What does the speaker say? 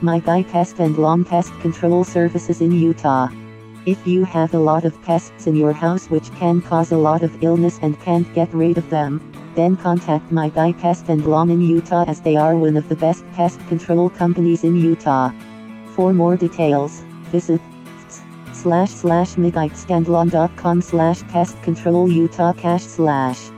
My Guy Pest and Lawn Pest Control Services in Utah. If you have a lot of pests in your house which can cause a lot of illness and can't get rid of them, then contact My Guy Pest and Lawn in Utah as they are one of the best pest control companies in Utah. For more details, visit slash slash myguypestandlawn.com slash pest control utah cache slash.